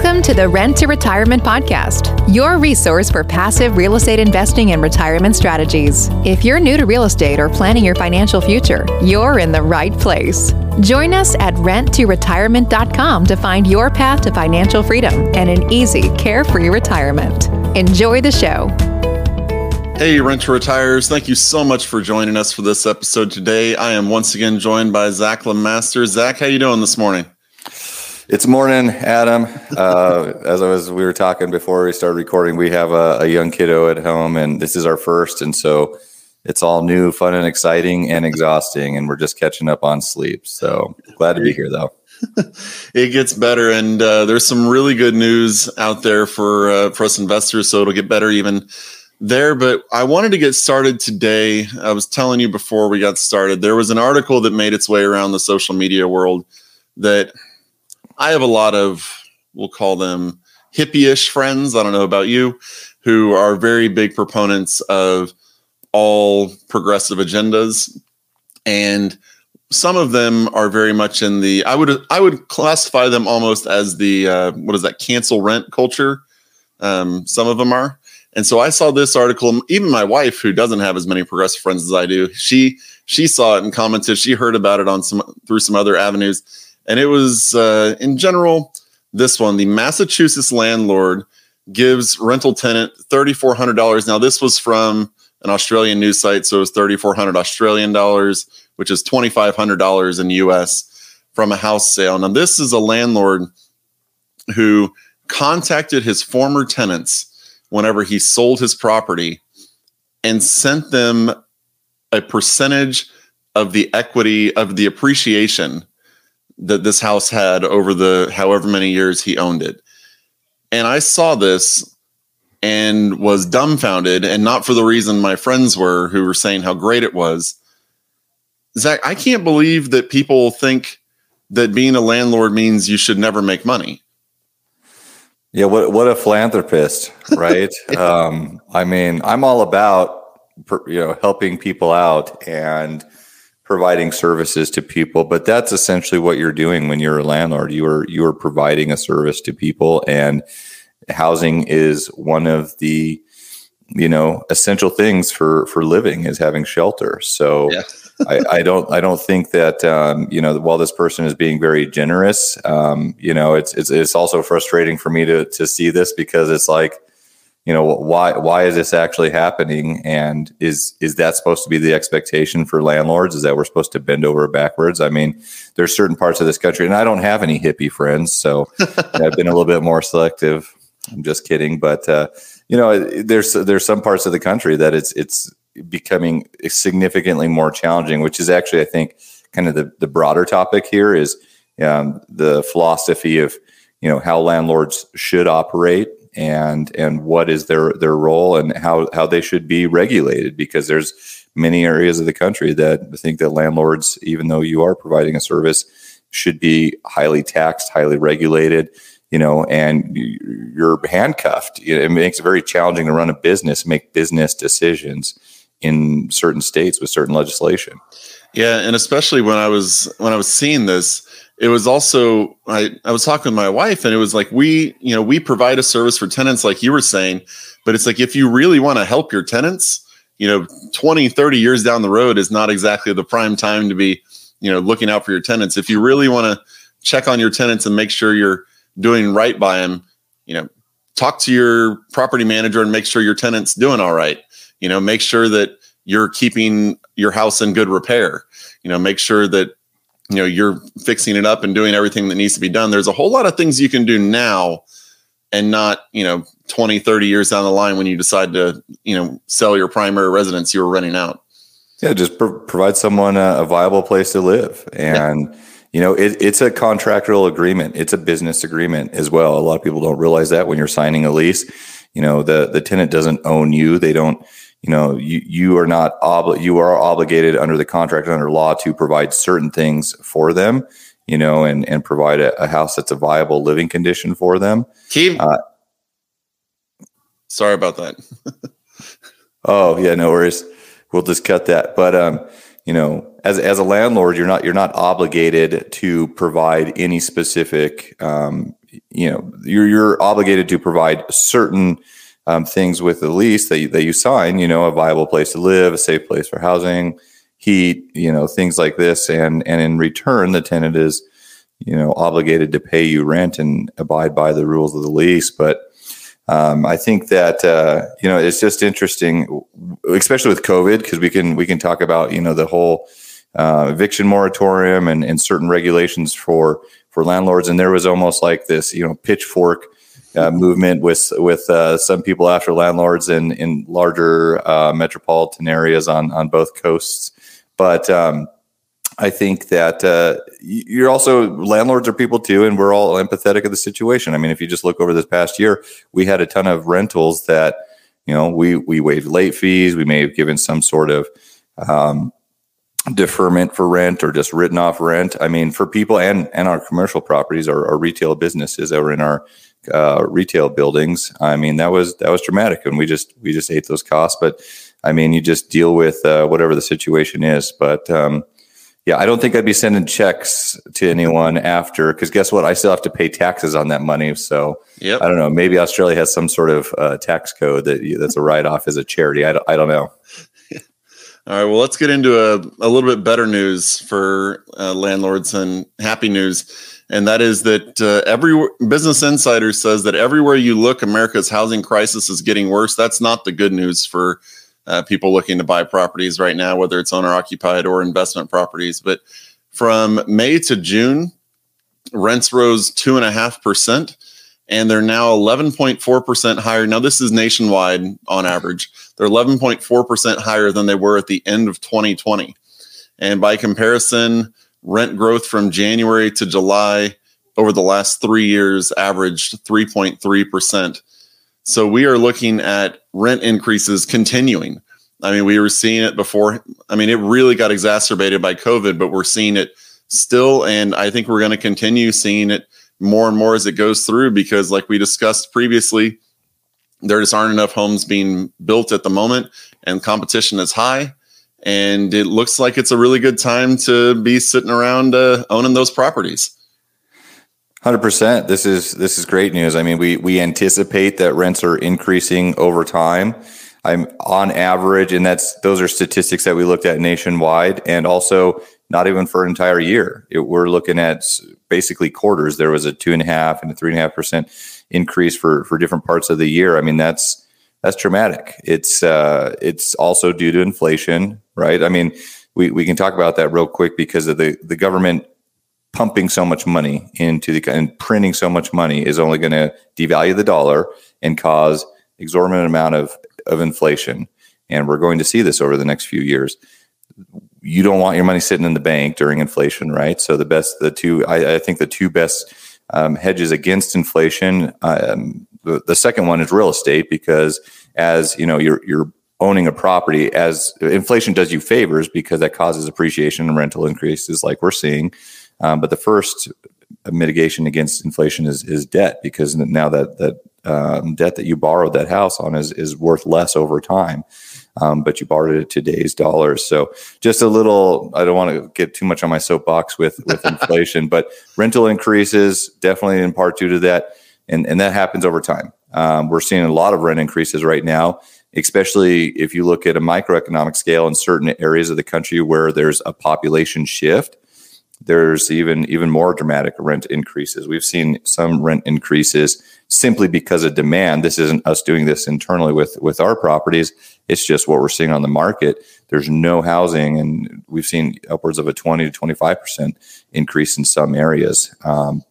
Welcome to the Rent to Retirement Podcast, your resource for passive real estate investing and retirement strategies. If you're new to real estate or planning your financial future, you're in the right place. Join us at renttoretirement.com to find your path to financial freedom and an easy, carefree retirement. Enjoy the show. Hey, Rent to Retires. Thank you so much for joining us for this episode today. I am once again joined by Zach Lemaster. Zach, how you doing this morning? It's morning, Adam. Uh, as I was, we were talking before we started recording. We have a, a, young kiddo at home, and this is our first, and so it's all new, fun, and exciting, and exhausting. And we're just catching up on sleep. So glad to be here, though. it gets better, and uh, there's some really good news out there for uh, for us investors. So it'll get better even there. But I wanted to get started today. I was telling you before we got started. There was an article that made its way around the social media world that I have a lot of, we'll call them hippie-ish friends. I don't know about you, who are very big proponents of all progressive agendas, and some of them are very much in the. I would I would classify them almost as the uh, what is that cancel rent culture. Um, some of them are, and so I saw this article. Even my wife, who doesn't have as many progressive friends as I do, she she saw it and commented. She heard about it on some through some other avenues and it was uh, in general this one. The Massachusetts landlord gives rental tenant thirty four hundred dollars. Now this was from an Australian news site, so it was thirty four hundred Australian dollars, which is twenty five hundred dollars in U.S. from a house sale. Now this is a landlord who contacted his former tenants whenever he sold his property and sent them a percentage of the equity of the appreciation that this house had over the however many years he owned it. And I saw this and was dumbfounded, and not for the reason my friends were who were saying how great it was. Zach, I can't believe that people think that being a landlord means you should never make money. Yeah, what what a philanthropist, right? um, I mean, I'm all about you know helping people out and providing services to people but that's essentially what you're doing when you're a landlord you are you are providing a service to people and housing is one of the you know essential things for for living is having shelter so yeah. I, I, don't I don't think that um, you know while this person is being very generous um, you know it's, it's it's also frustrating for me to to see this because it's like you know why why is this actually happening? And is is that supposed to be the expectation for landlords? Is that we're supposed to bend over backwards? I mean there's certain parts of this country and i don't have any hippie friends so i've been a little bit more selective. I'm just kidding but uh, you know there's there's some parts of the country that it's it's becoming significantly more challenging which is actually i think kind of the, the broader topic here is um, the philosophy of you know how landlords should operate and and what is their their role and how how they should be regulated because there's many areas of the country that think that landlords even though you are providing a service should be highly taxed highly regulated you know and you're handcuffed. It makes it very challenging to run a business make business decisions in certain states with certain legislation. Yeah and especially when i was when i was seeing this it was also I, I was talking with my wife and it was like we you know we provide a service for tenants like you were saying but it's like if you really want to help your tenants you know 20 30 years down the road is not exactly the prime time to be you know looking out for your tenants. If you really want to check on your tenants and make sure you're doing right by them you know talk to your property manager and make sure your tenants doing all right. You know make sure that you're keeping your house in good repair. You know make sure that you know you're fixing it up and doing everything that needs to be done. There's a whole lot of things you can do now and not you know 20 30 years down the line when you decide to you know sell your primary residence you were renting out. Yeah just pro- provide someone a, a, viable place to live. And yeah. you know it, it's a contractual agreement. It's a business agreement as well. A lot of people don't realize that when you're signing a lease. You know the the tenant doesn't own you. They don't you know you you are not obli- you are obligated under the contract under law to provide certain things for them you know and and provide a, a house that's a viable living condition for them. Keep. Uh, sorry about that. Oh yeah no worries. We'll just cut that. But um you know as as a landlord you're not you're not obligated to provide any specific um you know you're you're obligated to provide certain um, things with the lease that you, that you sign. You know, a viable place to live, a safe place for housing, heat, you know, things like this, and and in return, the tenant is you know obligated to pay you rent and abide by the rules of the lease, but. Um, I think that uh, you know it's just interesting, especially with COVID, because we can we can talk about you know the whole uh, eviction moratorium and, and certain regulations for for landlords, and there was almost like this you know pitchfork uh, movement with with uh, some people after landlords in in larger uh, metropolitan areas on on both coasts, but. Um, I think that uh, you're also landlords are people too, and we're all empathetic of the situation. I mean, if you just look over this past year, we had a ton of rentals that you know we we waived late fees, we may have given some sort of um, deferment for rent or just written off rent. I mean, for people and and our commercial properties, our, our retail businesses that were in our uh, retail buildings. I mean, that was that was dramatic, and we just we just ate those costs. But I mean, you just deal with uh, whatever the situation is. But um, yeah, I don't think I'd be sending checks to anyone after because guess what? I still have to pay taxes on that money. So yep. I don't know. Maybe Australia has some sort of uh, tax code that that's a write off as a charity. I don't, I don't know. All right. Well, let's get into a, a little bit better news for uh, landlords and happy news. And that is that uh, every Business Insider says that everywhere you look, America's housing crisis is getting worse. That's not the good news for uh, people looking to buy properties right now, whether it's owner occupied or investment properties. But from May to June, rents rose two and a half percent and they're now 11.4% higher. Now, this is nationwide on average. They're 11.4% higher than they were at the end of 2020. And by comparison, rent growth from January to July over the last three years averaged 3.3%. So we are looking at rent increases continuing. I mean, we were seeing it before. I mean, it really got exacerbated by COVID, but we're seeing it still. And I think we're going to continue seeing it more and more as it goes through because, like we discussed previously, there just aren't enough homes being built at the moment, and competition is high. And it looks like it's a really good time to be sitting around uh, owning those properties. Hundred percent. This is this is great news. I mean, we we anticipate that rents are increasing over time. I'm on average, and that's those are statistics that we looked at nationwide, and also not even for an entire year. It, we're looking at basically quarters. There was a two and a half and a three and a half percent increase for for different parts of the year. I mean, that's that's dramatic. It's uh, it's also due to inflation, right? I mean, we, we can talk about that real quick because of the the government pumping so much money into the and printing so much money is only going to devalue the dollar and cause exorbitant amount of of inflation. And we're going to see this over the next few years you don't want your money sitting in the bank during inflation, right? So the best, the two, I, I think the two best um, hedges against inflation. Um, the, the, second one is real estate because as you know, you're you're owning a property as inflation does you favors because that causes appreciation and rental increases like we're seeing. Um, but the first mitigation against inflation is is debt because now that that um, debt that you borrowed that house on is is worth less over time um, but you borrowed it at today's dollars. So just a little, I don't want to get too much on my soapbox with, with inflation, but rental increases definitely in part due to that. And, and that happens over time. Um, we're seeing a lot of rent increases right now, especially if you look at a microeconomic scale in certain areas of the country where there's a population shift there's even even more dramatic rent increases. We've seen some rent increases simply because of demand. This isn't us doing this internally with with our properties. It's just what we're seeing on the market. There's no housing, and we've seen upwards of a 20 to 25 percent increase in some areas. Um,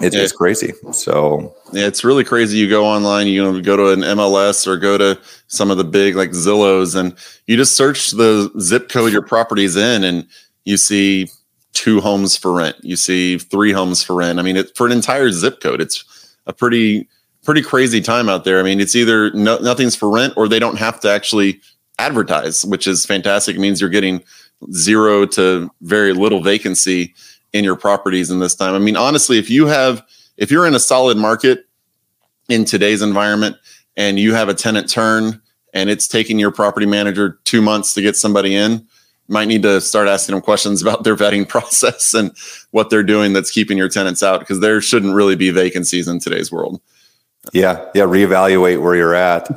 it's, yeah. it's crazy. So yeah, it's really crazy. You go online, you know, go to an MLS or go to some of the big like Zillows, and you just search the zip code your property's in, and you see two homes for rent. You see three homes for rent. I mean, it, for an entire zip code, it's a pretty pretty crazy time out there. I mean, it's either no, nothing's for rent or they don't have to actually advertise, which is fantastic. It means you're getting zero to very little vacancy in your properties in this time. I mean, honestly, if you have if you're in a solid market in today's environment and you have a tenant turn and it's taking your property manager 2 months to get somebody in, might need to start asking them questions about their vetting process and what they're doing that's keeping your tenants out because there shouldn't really be vacancies in today's world. Yeah, yeah. Reevaluate where you're at,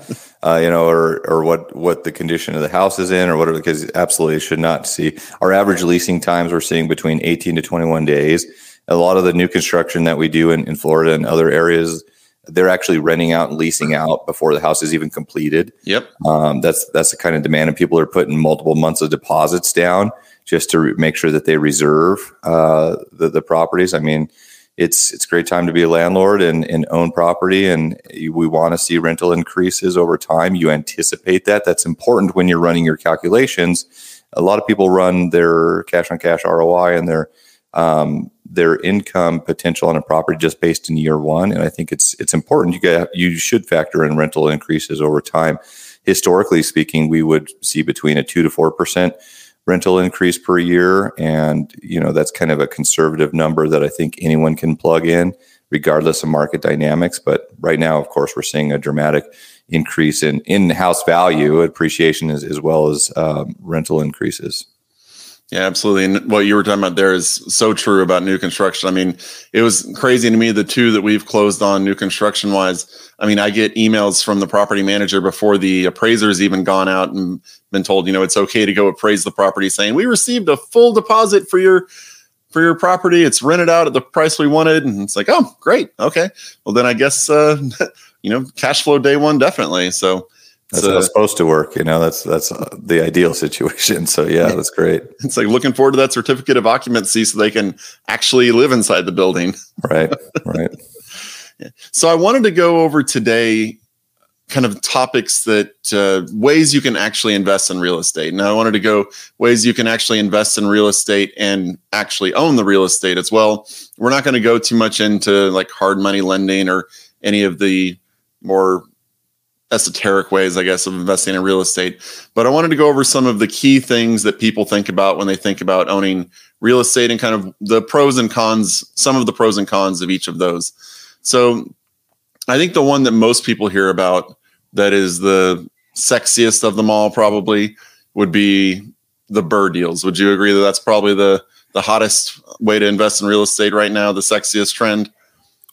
uh, you know, or or what what the condition of the house is in, or whatever. Because absolutely should not see our average leasing times. We're seeing between 18 to 21 days. A lot of the new construction that we do in, in Florida and other areas, they're actually renting out and leasing out before the house is even completed. Yep. Um, that's that's the kind of demand, and people are putting multiple months of deposits down just to re- make sure that they reserve uh, the the properties. I mean it's it's a great time to be a landlord and, and own property and we want to see rental increases over time. You anticipate that. That's important when you're running your calculations. A lot of people run their cash on cash roi and their um, their income potential on a property just based in year one and i think it's it's important. You get you should factor in rental increases over time. Historically speaking we would see between a 2 to 4 percent rental increase per year. And, you know, that's kind of a conservative number that I think anyone can plug in, regardless of market dynamics. But right now, of course, we're seeing a dramatic increase in in house value appreciation as, as well as um, rental increases. Yeah, absolutely. And what you were talking about there is so true about new construction. I mean, it was crazy to me the two that we've closed on new construction wise. I mean, I get emails from the property manager before the appraiser's even gone out and been told, you know, it's okay to go appraise the property saying, "We received a full deposit for your for your property. It's rented out at the price we wanted." And it's like, "Oh, great. Okay. Well, then I guess uh, you know, cash flow day one definitely." So, that's so, how it's supposed to work. You know, that's that's uh, the ideal situation. So yeah, that's great. It's like looking forward to that certificate of occupancy so they can actually live inside the building. Right. Right. yeah. So I wanted to go over today kind of topics that uh, ways you can actually invest in real estate. Now I wanted to go ways you can actually invest in real estate and actually own the real estate as well. We're not going to go too much into like hard money lending or any of the more esoteric ways, I guess, of investing in real estate. But I wanted to go over some of the key things that people think about when they think about owning real estate and kind of the pros and cons, some of the pros and cons of each of those. So I think the one that most people hear about that is the sexiest of them all probably would be the BRRRR deals. Would you agree that that's probably the the hottest way to invest in real estate right now, the sexiest trend?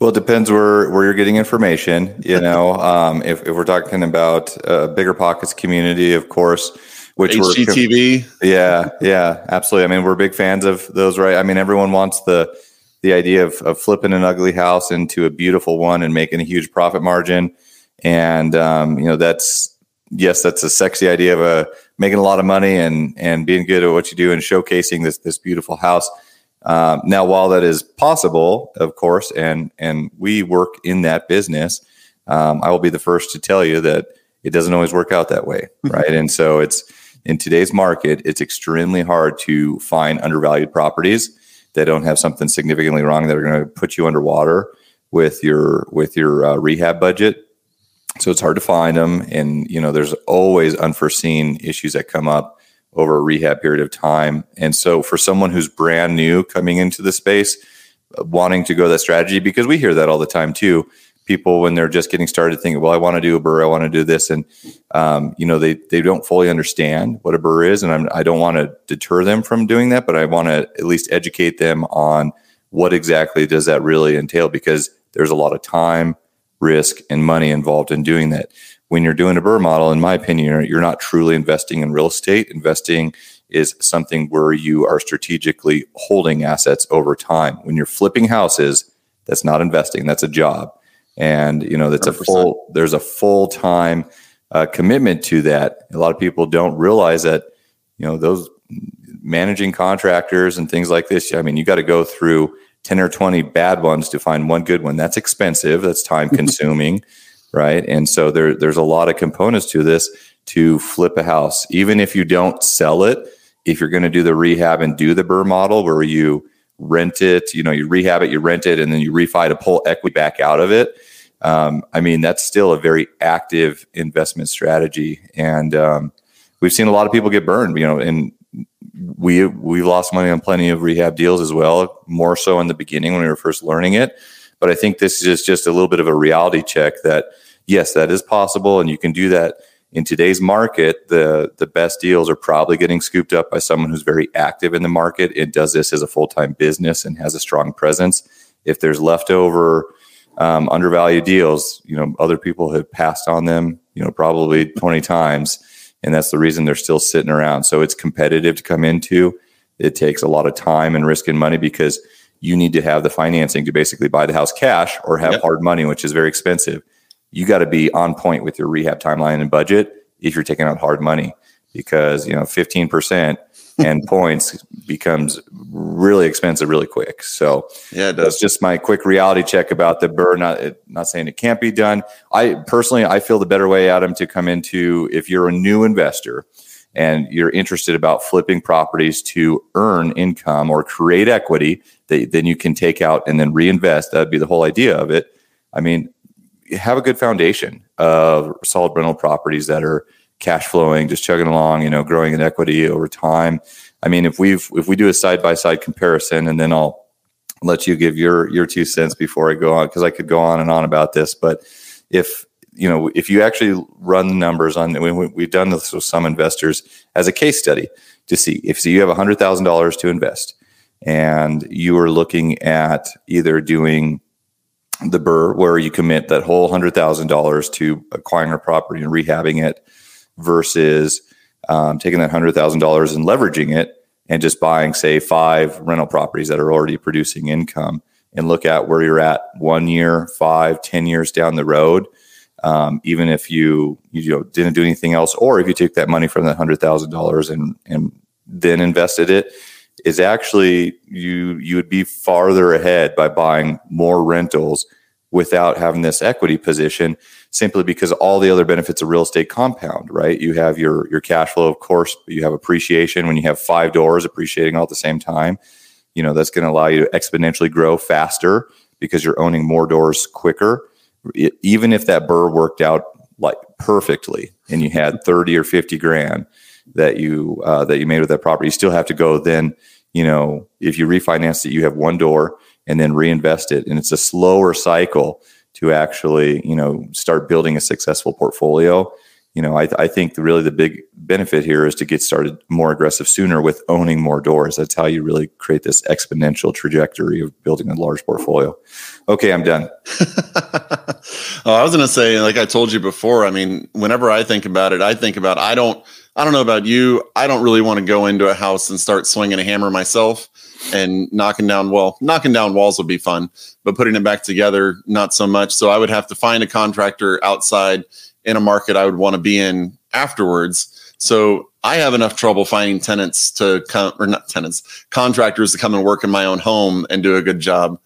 Well, it depends where, where you're getting information. You know, um, if, if we're talking about uh, BiggerPockets community, of course, which HGTV. We're, yeah, yeah, absolutely. I mean, we're big fans of those, right? I mean, everyone wants the the idea of, of flipping an ugly house into a beautiful one and making a huge profit margin. And um, you know, that's yes, that's a sexy idea of a uh, making a lot of money and and being good at what you do and showcasing this this beautiful house. Um, now, while that is possible, of course, and and we work in that business, um, I will be the first to tell you that it doesn't always work out that way, right? and so it's in today's market, it's extremely hard to find undervalued properties that don't have something significantly wrong that are going to put you underwater with your with your uh, rehab budget. So it's hard to find them, and you know there's always unforeseen issues that come up over a rehab period of time. And so for someone who's brand new coming into the space, wanting to go that strategy, because we hear that all the time too. People when they're just getting started thinking, well, I want to do a BRRRR, I want to do this, and um, you know they they don't fully understand what a BRRRR is, and I'm, I do not want to deter them from doing that, but I want to at least educate them on what exactly does that really entail, because there's a lot of time, risk, and money involved in doing that when you're doing a BRRRR model, in my opinion, you're not truly investing in real estate. Investing is something where you are strategically holding assets over time. When you're flipping houses, that's not investing. That's a job, and you know that's 100%. a full. There's a full time uh, commitment to that. A lot of people don't realize that. You know those managing contractors and things like this. I mean, you got to go through 10 or 20 bad ones to find one good one. That's expensive. That's time consuming right? And so there, there's a lot of components to this to flip a house. Even if you don't sell it, if you're going to do the rehab and do the BRRRR model where you rent it, you know, you rehab it, you rent it, and then you refi to pull equity back out of it. Um, I mean, that's still a very active investment strategy, and um, we've seen a lot of people get burned. You know, and we we've lost money on plenty of rehab deals as well. More so in the beginning when we were first learning it, but I think this is just a little bit of a reality check that yes, that is possible, and you can do that in today's market, the the best deals are probably getting scooped up by someone who's very active in the market and does this as a full time business and has a strong presence. If there's leftover um, undervalued deals, you know, other people have passed on them, you know, probably 20 times, and that's the reason they're still sitting around. So it's competitive to come into. It takes a lot of time and risk and money because you need to have the financing to basically buy the house cash or have yep. hard money, which is very expensive. You got to be on point with your rehab timeline and budget if you're taking out hard money because you know 15% and points becomes really expensive really quick. So yeah that's just my quick reality check about the burn not not saying it can't be done. I personally i feel the better way adam to come into if you're a new investor and you're interested about flipping properties to earn income or create equity that then you can take out and then reinvest that'd be the whole idea of it i mean have a good foundation of solid rental properties that are cash flowing, just chugging along, you know, growing in equity over time. I mean, if we've if we do a side by side comparison, and then I'll let you give your your two cents before I go on because I could go on and on about this, but if you know if you actually run the numbers on we, have done this with some investors as a case study to see if so you have $100000 to invest and you are looking at either doing the BRRRR, where you commit that whole hundred thousand dollars to acquiring a property and rehabbing it, versus um, taking that hundred thousand dollars and leveraging it and just buying, say, five rental properties that are already producing income, and look at where you're at one year, five, ten years down the road. Um, even if you you know didn't do anything else, or if you took that money from that hundred thousand dollars and and then invested it, is actually you you would be farther ahead by buying more rentals without having this equity position simply because all the other benefits of real estate compound right? You have your your cash flow of course you have appreciation. When you have five doors appreciating all at the same time you know that's going to allow you to exponentially grow faster because you're owning more doors quicker even if that BRRRR worked out like perfectly and you had 30 or 50 grand that you uh, that you made with that property you still have to go then you know, if you refinance it, you have one door and then reinvest it. And it's a slower cycle to actually, you know, start building a successful portfolio. You know, I, I think really the big benefit here is to get started more aggressive sooner with owning more doors. That's how you really create this exponential trajectory of building a large portfolio. Okay, I'm done. oh, I was going to say, like I told you before, I mean, whenever I think about it, I think about I don't I don't know about you. I don't really want to go into a house and start swinging a hammer myself and knocking down well, knocking down walls would be fun, but putting it back together, not so much. So I would have to find a contractor outside in a market I would want to be in afterwards. So I have enough trouble finding tenants to come or not tenants, contractors to come and work in my own home and do a good job.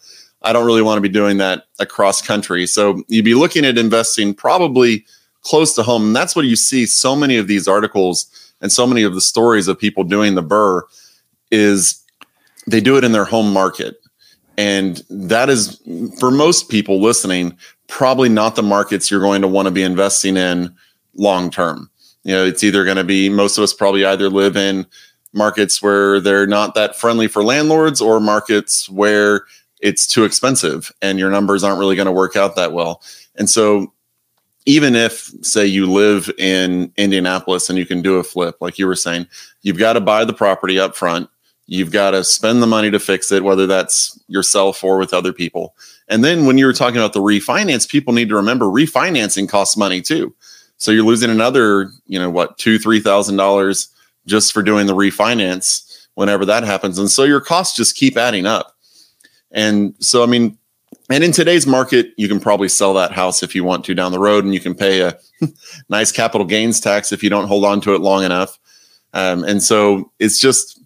I don't really want to be doing that across country. So you'd be looking at investing probably close to home. And that's what you see so many of these articles and so many of the stories of people doing the BRRRR is they do it in their home market. And that is for most people listening, probably not the markets you're going to want to be investing in long term. You know, it's either going to be most of us probably either live in markets where they're not that friendly for landlords or markets where it's too expensive and your numbers aren't really going to work out that well. And so even if say you live in Indianapolis and you can do a flip like you were saying you've got to buy the property up front. You've got to spend the money to fix it whether that's yourself or with other people. And then when you were talking about the refinance people need to remember refinancing costs money too so you're losing another you know what two three thousand dollars just for doing the refinance whenever that happens and so your costs just keep adding up and so i mean and in today's market, you can probably sell that house if you want to down the road, and you can pay a nice capital gains tax if you don't hold on to it long enough. Um, and so it's just,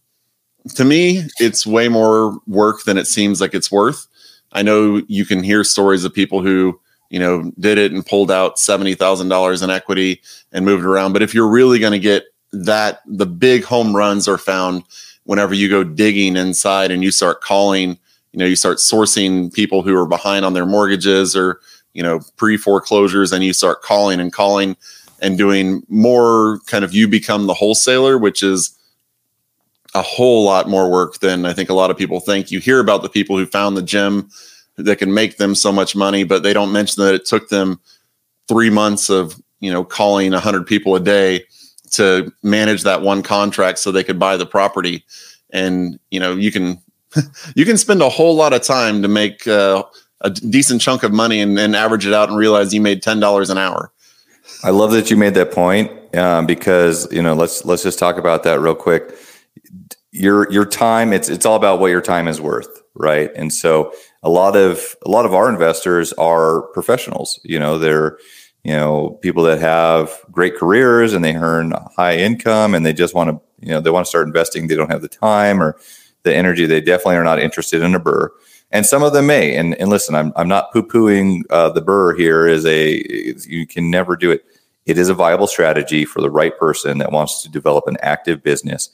to me, it's way more work than it seems like it's worth. I know you can hear stories of people who, you know, did it and pulled out $70,000 in equity and moved around. But if you're really going to get that, the big home runs are found whenever you go digging inside and you start calling you know you start sourcing people who are behind on their mortgages or you know pre foreclosures and you start calling and calling and doing more kind of you become the wholesaler which is a whole lot more work than i think a lot of people think you hear about the people who found the gem that can make them so much money but they don't mention that it took them three months of you know, calling a 100 people a day to manage that one contract so they could buy the property. And, you know, you can you can spend a whole lot of time to make uh, a decent chunk of money and then average it out and realize you made $10 an hour. I love that you made that point um, because you know let's let's just talk about that real quick. Your your time it's it's all about what your time is worth, right? And so a lot of a lot of our investors are professionals. You know, they're you know people that have great careers and they earn high income and they just want to you know they want to start investing. They don't have the time or the energy. They definitely are not interested in a BRRRR. and some of them may. And, and listen, I'm, I'm not poo pooing uh, the BRRRR here as a, you can never do it. It is a viable strategy for the right person that wants to develop an active business.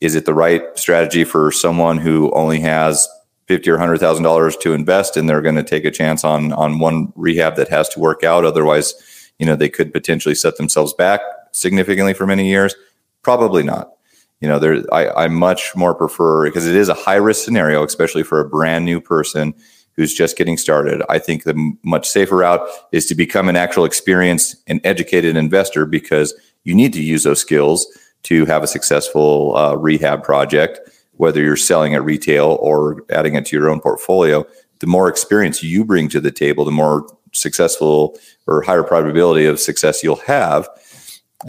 Is it the right strategy for someone who only has fifty or hundred thousand dollars to invest and they're going to take a chance on on one rehab that has to work out? Otherwise, you know, they could potentially set themselves back significantly for many years. Probably not you know, there I, I much more prefer because it is a high risk scenario, especially for a brand new person who's just getting started. I think the much safer route is to become an actual experienced and educated investor because you need to use those skills to have a successful uh, rehab project, whether you're selling at retail or adding it to your own portfolio. The more experience you bring to the table, the more successful or higher probability of success you'll have.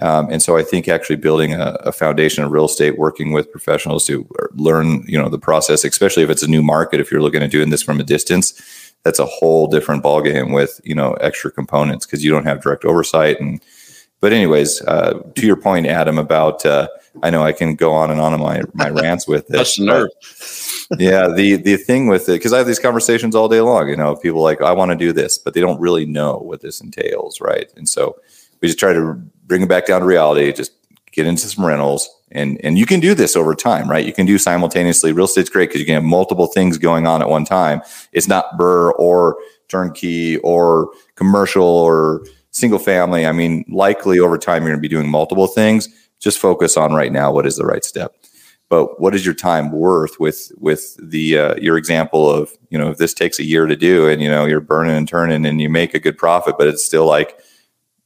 Um, and so I think actually building a, a, foundation of real estate, working with professionals to learn, you know, the process, especially if it's a new market, if you're looking at doing this from a distance, that's a whole different ballgame with, you know, extra components because you don't have direct oversight. And, but anyways, uh, to your point, Adam, about, uh, I know I can go on and on on my, my rants with this. nerve. yeah. The, the thing with it, because I have these conversations all day long, you know, people like, I want to do this, but they don't really know what this entails. Right. And so we just try to bring it back down to reality, just get into some rentals. And, and you can do this over time, right? You can do simultaneously. Real estate's great because you can have multiple things going on at one time. It's not BRRRR or turnkey or commercial or single family. I mean, likely over time, you're going to be doing multiple things. Just focus on right now what is the right step. But what is your time worth with with the uh, your example of you know if this takes a year to do and you know you're burning and turning and you make a good profit, but it's still like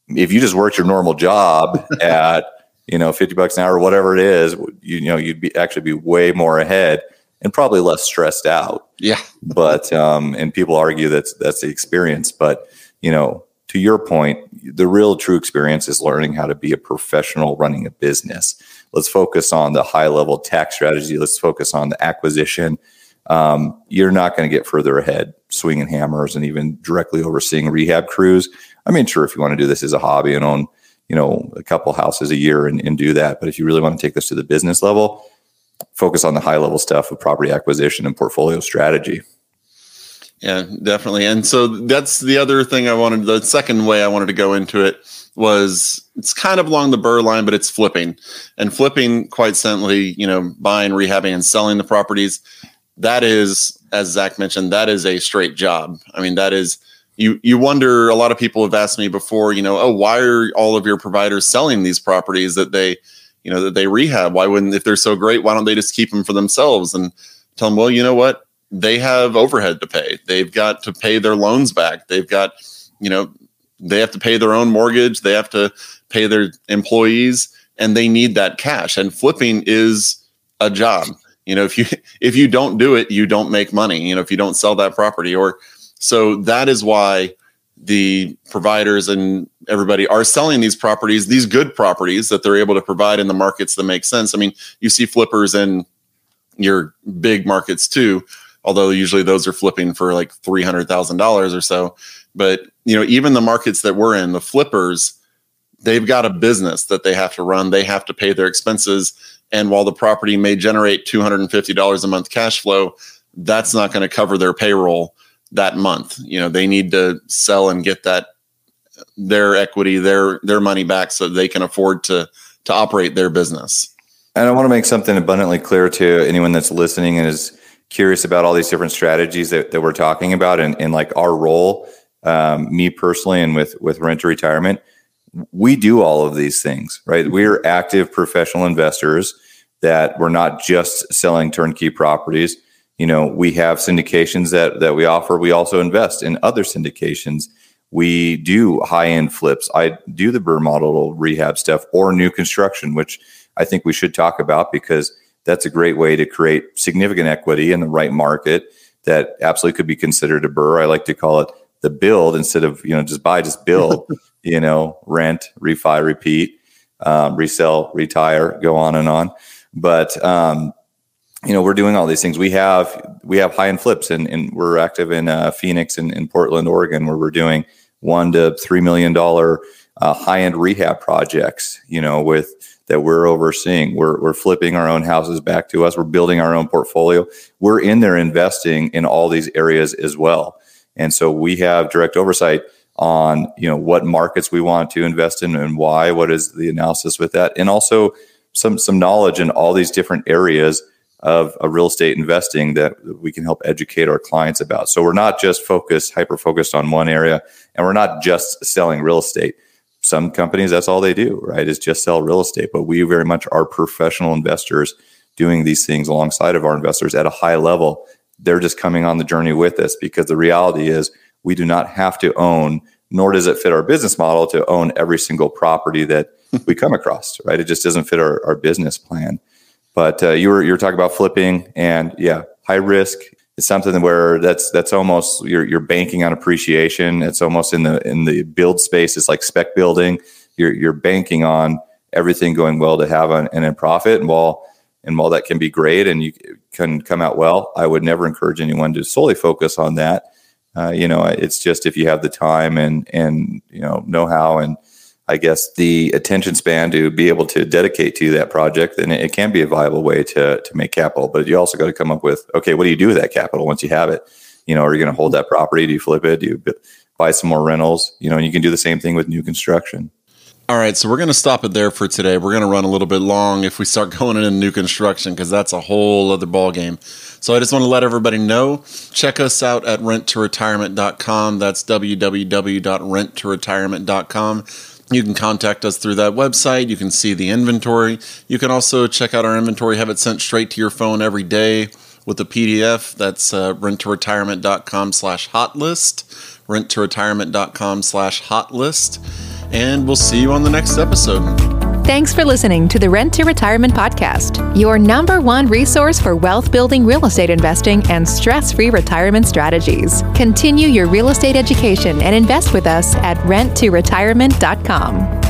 if you just worked your normal job at you know 50 bucks an hour or whatever it is you, you know you'd be actually be way more ahead and probably less stressed out yeah but um and people argue that's that's the experience but you know to your point the real true experience is learning how to be a professional running a business. Let's focus on the high level tax strategy. Let's focus on the acquisition. Um, you're not going to get further ahead swinging hammers and even directly overseeing rehab crews. I mean, sure, if you want to do this as a hobby and own, you know, a couple houses a year and, and do that, but if you really want to take this to the business level, focus on the high level stuff of property acquisition and portfolio strategy. Yeah, definitely. And so that's the other thing I wanted. The second way I wanted to go into it was it's kind of along the BRRRR line, but it's flipping and flipping quite simply, you know, buying, rehabbing, and selling the properties. That is, as Zach mentioned, that is a straight job. I mean, that is you you wonder a lot of people have asked me before you know oh why are all of your providers selling these properties that they you know that they rehab why wouldn't if they're so great why don't they just keep them for themselves and tell them well you know what they have overhead to pay. They've got to pay their loans back. They've got you know they have to pay their own mortgage. They have to pay their employees and they need that cash. And flipping is a job. You know if you if you don't do it you don't make money you know if you don't sell that property. Or so that is why the providers and everybody are selling these properties, these good properties that they're able to provide in the markets that make sense. I mean, you see flippers in your big markets too, although usually those are flipping for like $300,000 or so. But, you know, even the markets that we're in, the flippers, they've got a business that they have to run, they have to pay their expenses. And while the property may generate $250 a month cash flow, that's not going to cover their payroll that month. You know, they need to sell and get that their equity, their their money back so they can afford to to operate their business. And I want to make something abundantly clear to anyone that's listening and is curious about all these different strategies that, that we're talking about and, and like our role, um, me personally and with with rent to retirement, we do all of these things, right? We're active professional investors that we're not just selling turnkey properties. You know we have syndications that that we offer. We also invest in other syndications. We do high end flips. I do the BRRRR model rehab stuff or new construction, which I think we should talk about because that's a great way to create significant equity in the right market that absolutely could be considered a BRRRR. I like to call it the build instead of you know just buy, just build. you know, rent, refi, repeat, um, resell, retire, go on and on. But um, you know, we're doing all these things. We have we have high end flips, and, and we're active in uh, Phoenix and in Portland, Oregon, where we're doing one to three million dollar uh, high end rehab projects. You know, with that we're overseeing. We're we're flipping our own houses back to us. We're building our own portfolio. We're in there investing in all these areas as well, and so we have direct oversight on you know what markets we want to invest in and why. What is the analysis with that, and also some some knowledge in all these different areas of a real estate investing that we can help educate our clients about. So we're not just focused, hyper focused on one area, and we're not just selling real estate. Some companies, that's all they do, right? Is just sell real estate. But we very much are professional investors doing these things alongside of our investors at a high level. They're just coming on the journey with us because the reality is we do not have to own, nor does it fit our business model to own every single property that we come across, right? It just doesn't fit our, our business plan. But uh, you were you were talking about flipping, and yeah, high risk. It's something where that's that's almost you're you're banking on appreciation. It's almost in the in the build space. It's like spec building. You're you're banking on everything going well to have an, an a profit. And while and while that can be great and you can come out well, I would never encourage anyone to solely focus on that. Uh, you know, it's just if you have the time and and you know know how and I guess, the attention span to be able to dedicate to that project, then it can be a viable way to to make capital. But you also got to come up with, okay, what do you do with that capital once you have it? You know, are you going to hold that property? Do you flip it? Do you buy some more rentals? You know, and you can do the same thing with new construction. All right, so we're going to stop it there for today. We're going to run a little bit long if we start going into new construction because that's a whole other ball game. So I just want to let everybody know. Check us out at renttoretirement.com. That's www.renttoretirement.com. You can contact us through that website. You can see the inventory. You can also check out our inventory, have it sent straight to your phone every day with a PDF. That's uh, renttoretirement.com slash hotlist, renttoretirement.com slash hotlist. And we'll see you on the next episode. Thanks for listening to the Rent to Retirement Podcast, your number one resource for wealth building real estate investing and stress free retirement strategies. Continue your real estate education and invest with us at renttoretirement.com.